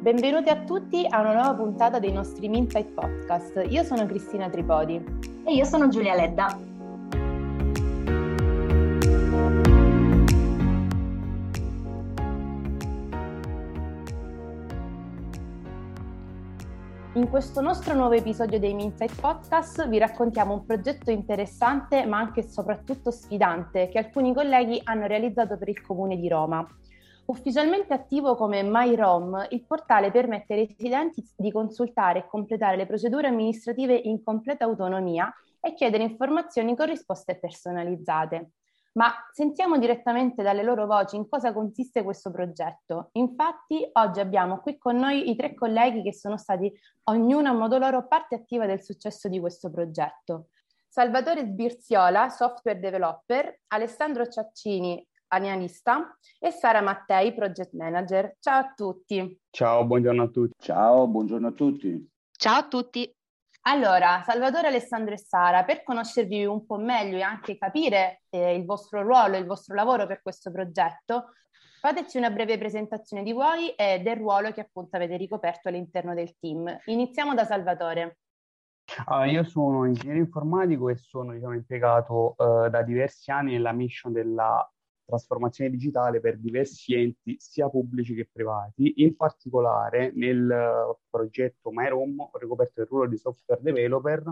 Benvenuti a tutti a una nuova puntata dei nostri Minsight Podcast. Io sono Cristina Tripodi. E io sono Giulia Ledda. In questo nostro nuovo episodio dei Minsight Podcast vi raccontiamo un progetto interessante ma anche e soprattutto sfidante che alcuni colleghi hanno realizzato per il Comune di Roma. Ufficialmente attivo come MyRom, il portale permette ai residenti di consultare e completare le procedure amministrative in completa autonomia e chiedere informazioni con risposte personalizzate. Ma sentiamo direttamente dalle loro voci in cosa consiste questo progetto. Infatti oggi abbiamo qui con noi i tre colleghi che sono stati ognuno a modo loro parte attiva del successo di questo progetto. Salvatore Sbirziola, software developer, Alessandro Ciaccini, analista, e Sara Mattei, project manager. Ciao a tutti. Ciao, buongiorno a tutti. Ciao, buongiorno a tutti. Ciao a tutti. Allora, Salvatore, Alessandro e Sara, per conoscervi un po' meglio e anche capire eh, il vostro ruolo, il vostro lavoro per questo progetto, fateci una breve presentazione di voi e del ruolo che appunto avete ricoperto all'interno del team. Iniziamo da Salvatore. Uh, io sono ingegnere informatico e sono diciamo, impiegato uh, da diversi anni nella mission della trasformazione digitale per diversi enti, sia pubblici che privati. In particolare nel progetto MyRoom ho ricoperto il ruolo di software developer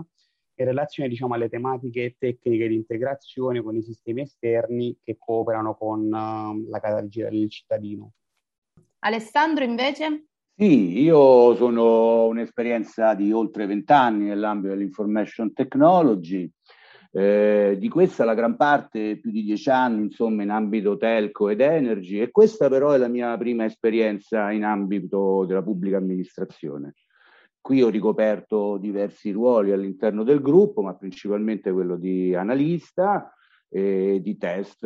in relazione diciamo, alle tematiche tecniche di integrazione con i sistemi esterni che cooperano con uh, la casa digitale del cittadino. Alessandro invece? Sì, io sono un'esperienza di oltre vent'anni nell'ambito dell'information technology, eh, di questa la gran parte, più di dieci anni, insomma, in ambito telco ed energy e questa però è la mia prima esperienza in ambito della pubblica amministrazione. Qui ho ricoperto diversi ruoli all'interno del gruppo, ma principalmente quello di analista e di, test,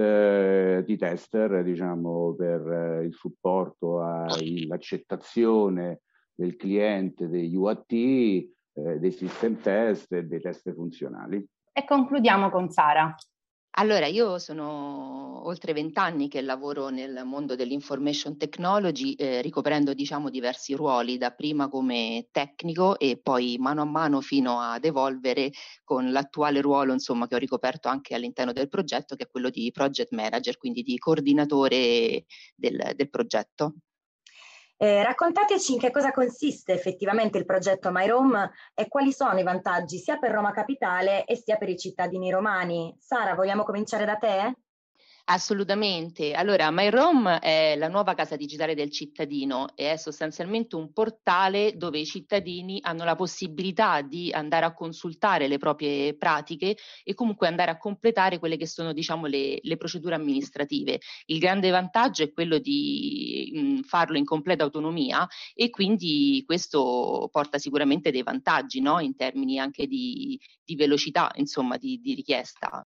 di tester, diciamo, per eh, il supporto all'accettazione del cliente degli UAT, eh, dei system test e dei test funzionali. E concludiamo con Sara. Allora, io sono oltre vent'anni che lavoro nel mondo dell'information technology, eh, ricoprendo diciamo diversi ruoli, da prima come tecnico e poi mano a mano fino ad evolvere con l'attuale ruolo insomma, che ho ricoperto anche all'interno del progetto, che è quello di project manager, quindi di coordinatore del, del progetto. Eh, raccontateci in che cosa consiste effettivamente il progetto MyRome e quali sono i vantaggi sia per Roma Capitale e sia per i cittadini romani. Sara, vogliamo cominciare da te? Assolutamente. Allora, MyRome è la nuova casa digitale del cittadino e è sostanzialmente un portale dove i cittadini hanno la possibilità di andare a consultare le proprie pratiche e comunque andare a completare quelle che sono, diciamo, le, le procedure amministrative. Il grande vantaggio è quello di mh, farlo in completa autonomia e quindi questo porta sicuramente dei vantaggi, no? In termini anche di, di velocità, insomma, di, di richiesta.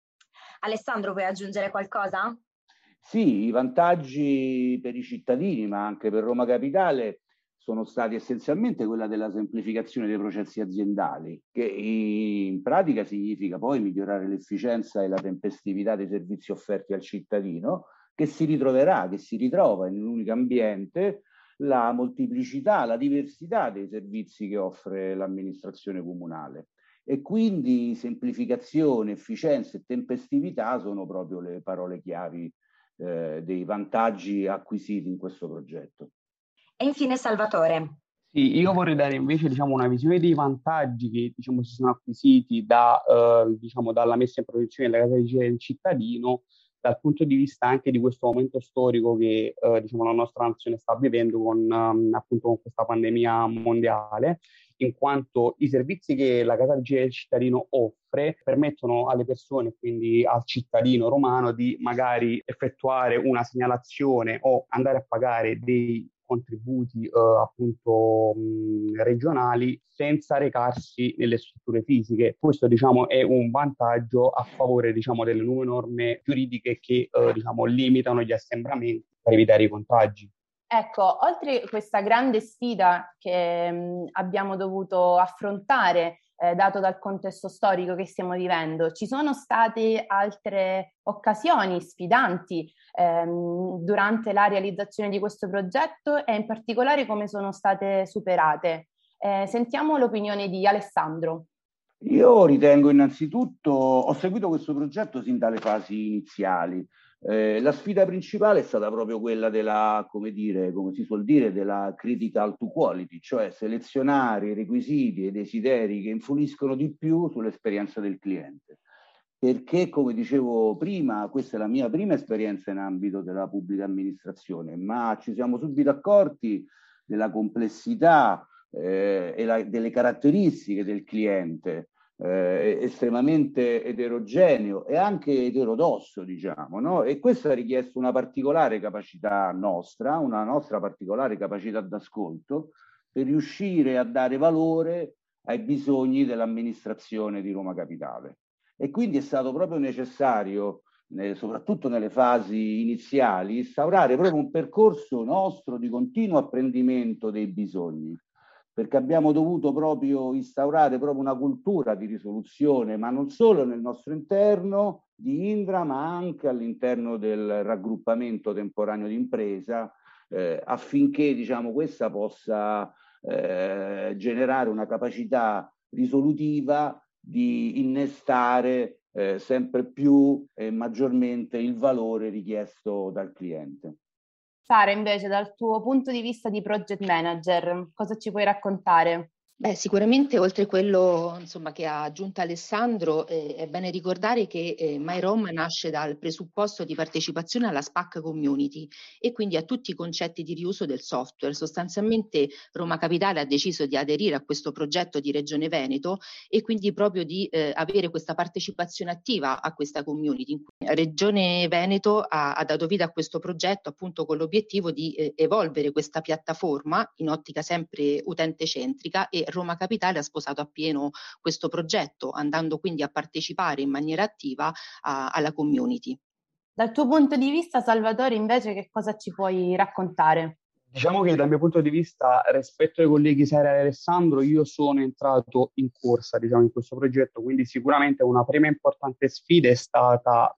Alessandro, vuoi aggiungere qualcosa? Sì, i vantaggi per i cittadini, ma anche per Roma Capitale, sono stati essenzialmente quella della semplificazione dei processi aziendali, che in pratica significa poi migliorare l'efficienza e la tempestività dei servizi offerti al cittadino, che si ritroverà, che si ritrova in un unico ambiente la molteplicità, la diversità dei servizi che offre l'amministrazione comunale e quindi semplificazione, efficienza e tempestività sono proprio le parole chiavi eh, dei vantaggi acquisiti in questo progetto. E infine Salvatore. Sì, io vorrei dare invece diciamo, una visione dei vantaggi che diciamo, si sono acquisiti da, eh, diciamo, dalla messa in produzione della casa del cittadino dal punto di vista anche di questo momento storico che eh, diciamo, la nostra nazione sta vivendo con, um, appunto, con questa pandemia mondiale in quanto i servizi che la Casa Vigile del cittadino offre permettono alle persone, quindi al cittadino romano, di magari effettuare una segnalazione o andare a pagare dei contributi eh, appunto mh, regionali senza recarsi nelle strutture fisiche. Questo diciamo è un vantaggio a favore diciamo delle nuove norme giuridiche che eh, diciamo limitano gli assembramenti per evitare i contagi. Ecco, oltre a questa grande sfida che mh, abbiamo dovuto affrontare eh, dato dal contesto storico che stiamo vivendo. Ci sono state altre occasioni sfidanti ehm, durante la realizzazione di questo progetto e in particolare come sono state superate. Eh, sentiamo l'opinione di Alessandro. Io ritengo innanzitutto, ho seguito questo progetto sin dalle fasi iniziali. Eh, la sfida principale è stata proprio quella della, come dire, come si suol dire, della critical to quality, cioè selezionare i requisiti e i desideri che influiscono di più sull'esperienza del cliente. Perché, come dicevo prima, questa è la mia prima esperienza in ambito della pubblica amministrazione, ma ci siamo subito accorti della complessità eh, e la, delle caratteristiche del cliente eh, estremamente eterogeneo e anche eterodosso, diciamo, no? E questo ha richiesto una particolare capacità nostra, una nostra particolare capacità d'ascolto per riuscire a dare valore ai bisogni dell'amministrazione di Roma Capitale. E quindi è stato proprio necessario, soprattutto nelle fasi iniziali, instaurare proprio un percorso nostro di continuo apprendimento dei bisogni perché abbiamo dovuto proprio instaurare proprio una cultura di risoluzione, ma non solo nel nostro interno di Indra, ma anche all'interno del raggruppamento temporaneo di impresa, eh, affinché diciamo, questa possa eh, generare una capacità risolutiva di innestare eh, sempre più e maggiormente il valore richiesto dal cliente. Sara, invece, dal tuo punto di vista di project manager, cosa ci puoi raccontare? Beh, sicuramente oltre quello insomma, che ha aggiunto Alessandro, eh, è bene ricordare che eh, MyRom nasce dal presupposto di partecipazione alla SPAC community e quindi a tutti i concetti di riuso del software. Sostanzialmente Roma Capitale ha deciso di aderire a questo progetto di Regione Veneto e quindi proprio di eh, avere questa partecipazione attiva a questa community. Regione Veneto ha, ha, dato vita a questo progetto appunto con l'obiettivo di eh, evolvere questa piattaforma in ottica sempre utente centrica e Roma Capitale ha sposato appieno questo progetto, andando quindi a partecipare in maniera attiva a, alla community. Dal tuo punto di vista, Salvatore, invece, che cosa ci puoi raccontare? Diciamo che dal mio punto di vista, rispetto ai colleghi Sara e Alessandro, io sono entrato in corsa diciamo, in questo progetto, quindi sicuramente una prima importante sfida è stata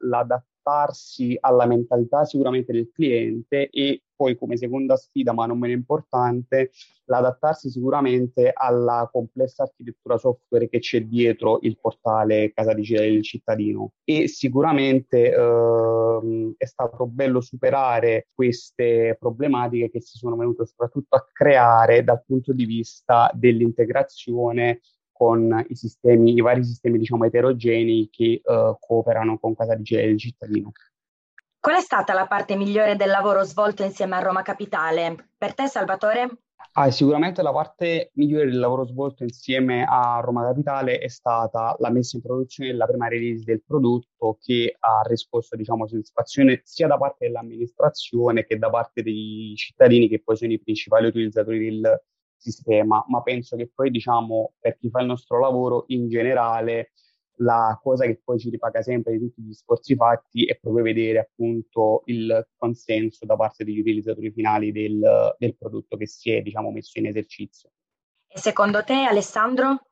l'adattarsi alla mentalità sicuramente del cliente e poi come seconda sfida, ma non meno importante, l'adattarsi sicuramente alla complessa architettura software che c'è dietro il portale Casa Digitale del cittadino. E sicuramente ehm, è stato bello superare queste problematiche che si sono venute soprattutto a creare dal punto di vista dell'integrazione con i sistemi, i vari sistemi diciamo eterogenei che eh, cooperano con Casa Digitale del cittadino. Qual è stata la parte migliore del lavoro svolto insieme a Roma Capitale? Per te, Salvatore? Ah, sicuramente la parte migliore del lavoro svolto insieme a Roma Capitale è stata la messa in produzione della prima release del prodotto che ha riscosso diciamo, soddisfazione sia da parte dell'amministrazione che da parte dei cittadini che poi sono i principali utilizzatori del sistema, ma penso che poi diciamo per chi fa il nostro lavoro in generale la cosa che poi ci ripaga sempre di tutti gli sforzi fatti è proprio vedere appunto il consenso da parte degli utilizzatori finali del, del prodotto che si è diciamo messo in esercizio. E secondo te Alessandro?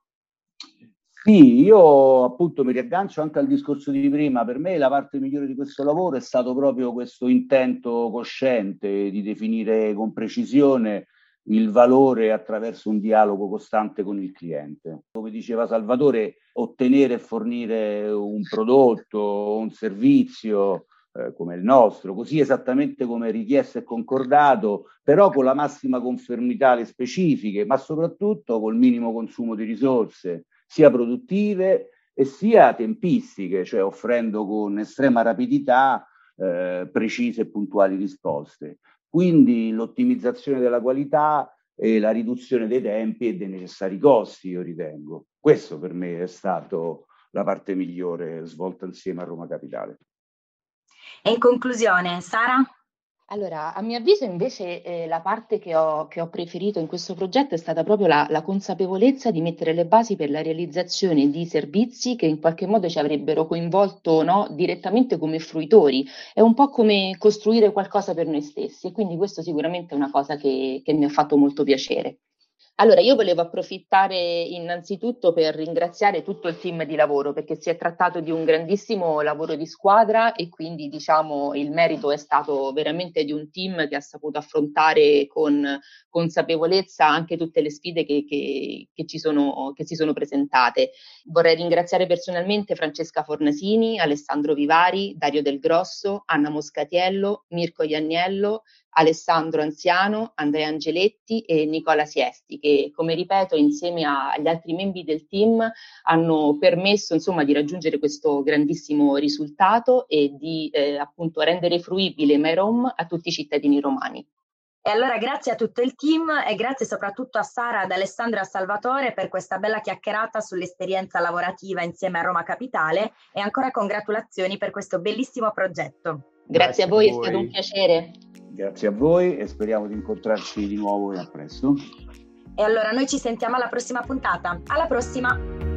Sì, io appunto mi riaggancio anche al discorso di prima, per me la parte migliore di questo lavoro è stato proprio questo intento cosciente di definire con precisione il valore attraverso un dialogo costante con il cliente. Come diceva Salvatore, ottenere e fornire un prodotto un servizio eh, come il nostro, così esattamente come richiesto e concordato, però con la massima conformità alle specifiche, ma soprattutto col minimo consumo di risorse, sia produttive e sia tempistiche, cioè offrendo con estrema rapidità eh, precise e puntuali risposte. Quindi l'ottimizzazione della qualità e la riduzione dei tempi e dei necessari costi, io ritengo. Questo per me è stato la parte migliore svolta insieme a Roma Capitale. E in conclusione, Sara? Allora, a mio avviso invece eh, la parte che ho, che ho, preferito in questo progetto è stata proprio la, la, consapevolezza di mettere le basi per la realizzazione di servizi che in qualche modo ci avrebbero coinvolto no, direttamente come fruitori. È un po' come costruire qualcosa per noi stessi e quindi questo sicuramente è una cosa che, che mi ha fatto molto piacere. Allora, io volevo approfittare innanzitutto per ringraziare tutto il team di lavoro perché si è trattato di un grandissimo lavoro di squadra e quindi diciamo il merito è stato veramente di un team che ha saputo affrontare con consapevolezza anche tutte le sfide che, che, che, ci sono, che si sono presentate. Vorrei ringraziare personalmente Francesca Fornasini, Alessandro Vivari, Dario Del Grosso, Anna Moscatiello, Mirko Ianniello, Alessandro Anziano, Andrea Angeletti e Nicola Siesti, che come ripeto insieme agli altri membri del team hanno permesso insomma di raggiungere questo grandissimo risultato e di eh, appunto rendere fruibile MyRom a tutti i cittadini romani. E allora grazie a tutto il team e grazie soprattutto a Sara, ad Alessandro e a Salvatore per questa bella chiacchierata sull'esperienza lavorativa insieme a Roma Capitale e ancora congratulazioni per questo bellissimo progetto. Grazie, grazie a voi, a voi, è stato un piacere. Grazie a voi e speriamo di incontrarci di nuovo e a presto. E allora noi ci sentiamo alla prossima puntata. Alla prossima!